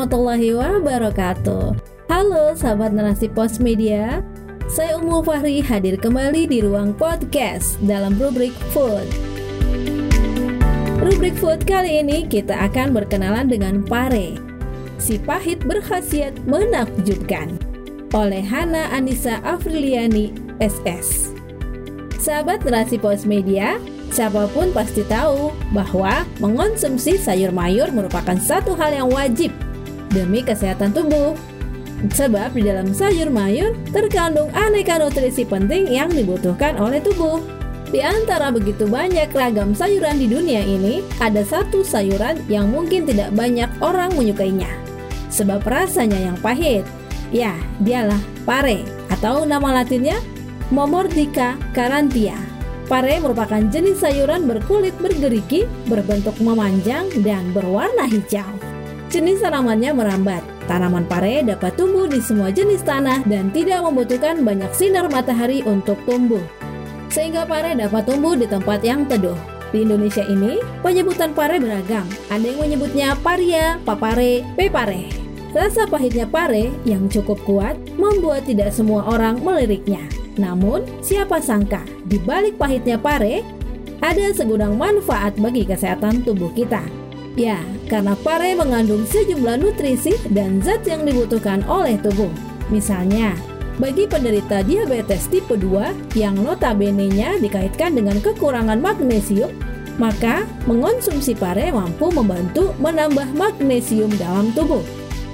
warahmatullahi wabarakatuh. Halo sahabat narasi pos media, saya Umu Fahri hadir kembali di ruang podcast dalam rubrik Food. Rubrik Food kali ini kita akan berkenalan dengan pare. Si pahit berkhasiat menakjubkan oleh Hana Anissa Afriliani SS. Sahabat narasi pos media, Siapa pun pasti tahu bahwa mengonsumsi sayur mayur merupakan satu hal yang wajib demi kesehatan tubuh. Sebab di dalam sayur mayur terkandung aneka nutrisi penting yang dibutuhkan oleh tubuh. Di antara begitu banyak ragam sayuran di dunia ini, ada satu sayuran yang mungkin tidak banyak orang menyukainya. Sebab rasanya yang pahit. Ya, dialah pare atau nama latinnya Momordica carantia. Pare merupakan jenis sayuran berkulit bergerigi, berbentuk memanjang, dan berwarna hijau. Jenis tanamannya merambat. Tanaman pare dapat tumbuh di semua jenis tanah dan tidak membutuhkan banyak sinar matahari untuk tumbuh. Sehingga pare dapat tumbuh di tempat yang teduh. Di Indonesia ini, penyebutan pare beragam. Ada yang menyebutnya paria, papare, pepare. Rasa pahitnya pare yang cukup kuat membuat tidak semua orang meliriknya. Namun, siapa sangka di balik pahitnya pare ada segudang manfaat bagi kesehatan tubuh kita. Ya, karena pare mengandung sejumlah nutrisi dan zat yang dibutuhkan oleh tubuh. Misalnya, bagi penderita diabetes tipe 2 yang notabene-nya dikaitkan dengan kekurangan magnesium, maka mengonsumsi pare mampu membantu menambah magnesium dalam tubuh.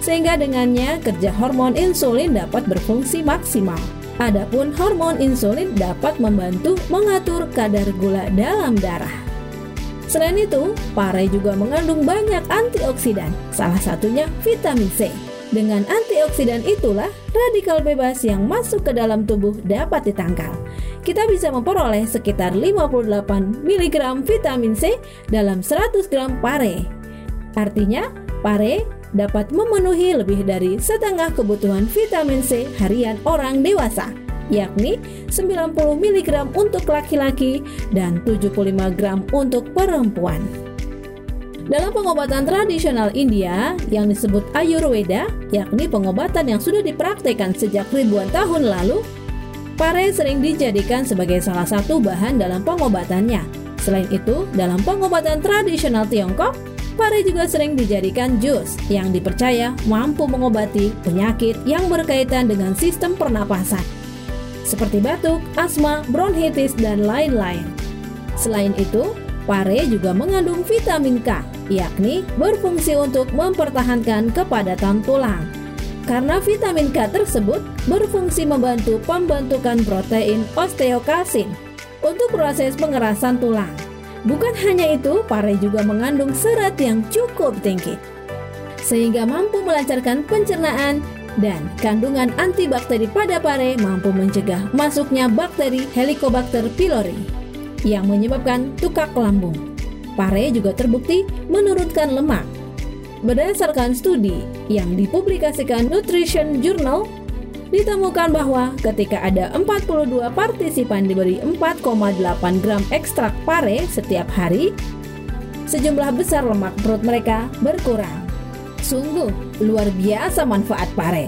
Sehingga dengannya kerja hormon insulin dapat berfungsi maksimal. Adapun hormon insulin dapat membantu mengatur kadar gula dalam darah. Selain itu, pare juga mengandung banyak antioksidan, salah satunya vitamin C. Dengan antioksidan itulah radikal bebas yang masuk ke dalam tubuh dapat ditangkal. Kita bisa memperoleh sekitar 58 mg vitamin C dalam 100 gram pare. Artinya, pare dapat memenuhi lebih dari setengah kebutuhan vitamin C harian orang dewasa, yakni 90 mg untuk laki-laki dan 75 gram untuk perempuan. Dalam pengobatan tradisional India yang disebut Ayurveda, yakni pengobatan yang sudah dipraktekkan sejak ribuan tahun lalu, pare sering dijadikan sebagai salah satu bahan dalam pengobatannya. Selain itu, dalam pengobatan tradisional Tiongkok, Pare juga sering dijadikan jus yang dipercaya mampu mengobati penyakit yang berkaitan dengan sistem pernapasan, seperti batuk, asma, bronkitis, dan lain-lain. Selain itu, pare juga mengandung vitamin K, yakni berfungsi untuk mempertahankan kepadatan tulang. Karena vitamin K tersebut berfungsi membantu pembentukan protein osteokalsin untuk proses pengerasan tulang. Bukan hanya itu, pare juga mengandung serat yang cukup tinggi, sehingga mampu melancarkan pencernaan dan kandungan antibakteri pada pare mampu mencegah masuknya bakteri Helicobacter pylori yang menyebabkan tukak lambung. Pare juga terbukti menurunkan lemak. Berdasarkan studi yang dipublikasikan Nutrition Journal ditemukan bahwa ketika ada 42 partisipan diberi 4,8 gram ekstrak pare setiap hari, sejumlah besar lemak perut mereka berkurang. Sungguh luar biasa manfaat pare.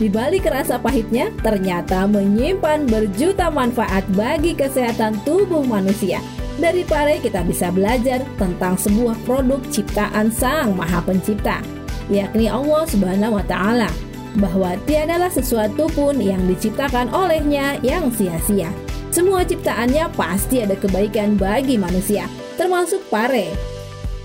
Di balik rasa pahitnya, ternyata menyimpan berjuta manfaat bagi kesehatan tubuh manusia. Dari pare kita bisa belajar tentang sebuah produk ciptaan Sang Maha Pencipta, yakni Allah Subhanahu wa taala bahwa tiadalah sesuatu pun yang diciptakan olehnya yang sia-sia. Semua ciptaannya pasti ada kebaikan bagi manusia, termasuk pare.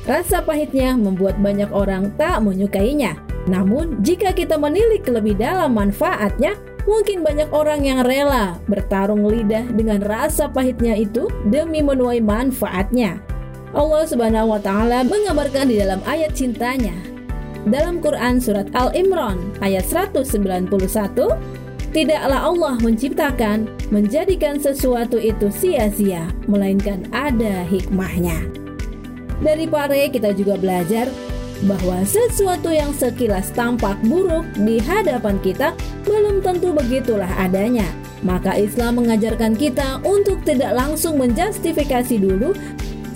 Rasa pahitnya membuat banyak orang tak menyukainya. Namun, jika kita menilik lebih dalam manfaatnya, mungkin banyak orang yang rela bertarung lidah dengan rasa pahitnya itu demi menuai manfaatnya. Allah Subhanahu wa taala mengabarkan di dalam ayat cintanya dalam Quran surat Al-Imran ayat 191, tidaklah Allah menciptakan menjadikan sesuatu itu sia-sia, melainkan ada hikmahnya. Dari pare kita juga belajar bahwa sesuatu yang sekilas tampak buruk di hadapan kita belum tentu begitulah adanya. Maka Islam mengajarkan kita untuk tidak langsung menjustifikasi dulu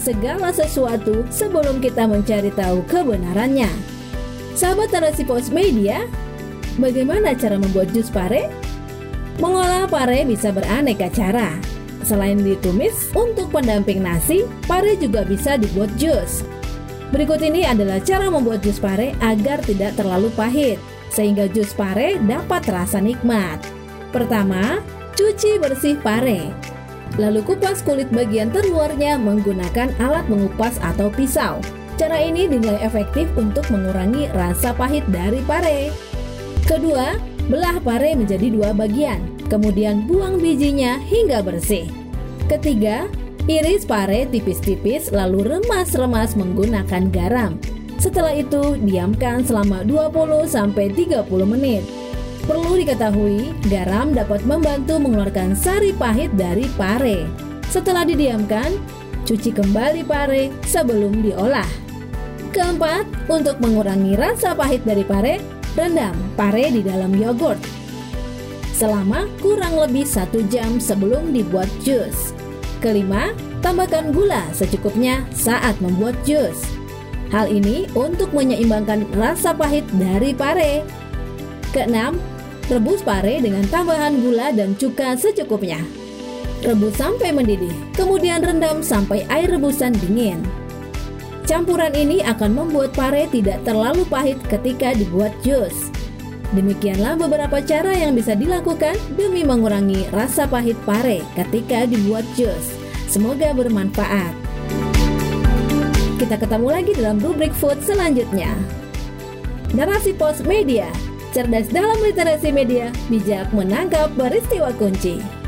segala sesuatu sebelum kita mencari tahu kebenarannya. Sahabat narasi pos media, bagaimana cara membuat jus pare? Mengolah pare bisa beraneka cara. Selain ditumis, untuk pendamping nasi, pare juga bisa dibuat jus. Berikut ini adalah cara membuat jus pare agar tidak terlalu pahit, sehingga jus pare dapat terasa nikmat. Pertama, cuci bersih pare. Lalu kupas kulit bagian terluarnya menggunakan alat mengupas atau pisau. Cara ini dinilai efektif untuk mengurangi rasa pahit dari pare. Kedua, belah pare menjadi dua bagian, kemudian buang bijinya hingga bersih. Ketiga, iris pare tipis-tipis lalu remas-remas menggunakan garam. Setelah itu, diamkan selama 20-30 menit. Perlu diketahui, garam dapat membantu mengeluarkan sari pahit dari pare. Setelah didiamkan, cuci kembali pare sebelum diolah. Keempat, untuk mengurangi rasa pahit dari pare, rendam pare di dalam yogurt selama kurang lebih satu jam sebelum dibuat jus. Kelima, tambahkan gula secukupnya saat membuat jus. Hal ini untuk menyeimbangkan rasa pahit dari pare. Keenam, rebus pare dengan tambahan gula dan cuka secukupnya. Rebus sampai mendidih, kemudian rendam sampai air rebusan dingin. Campuran ini akan membuat pare tidak terlalu pahit ketika dibuat jus. Demikianlah beberapa cara yang bisa dilakukan demi mengurangi rasa pahit pare ketika dibuat jus. Semoga bermanfaat. Kita ketemu lagi dalam rubrik food selanjutnya. Narasi Pos Media, cerdas dalam literasi media, bijak menangkap peristiwa kunci.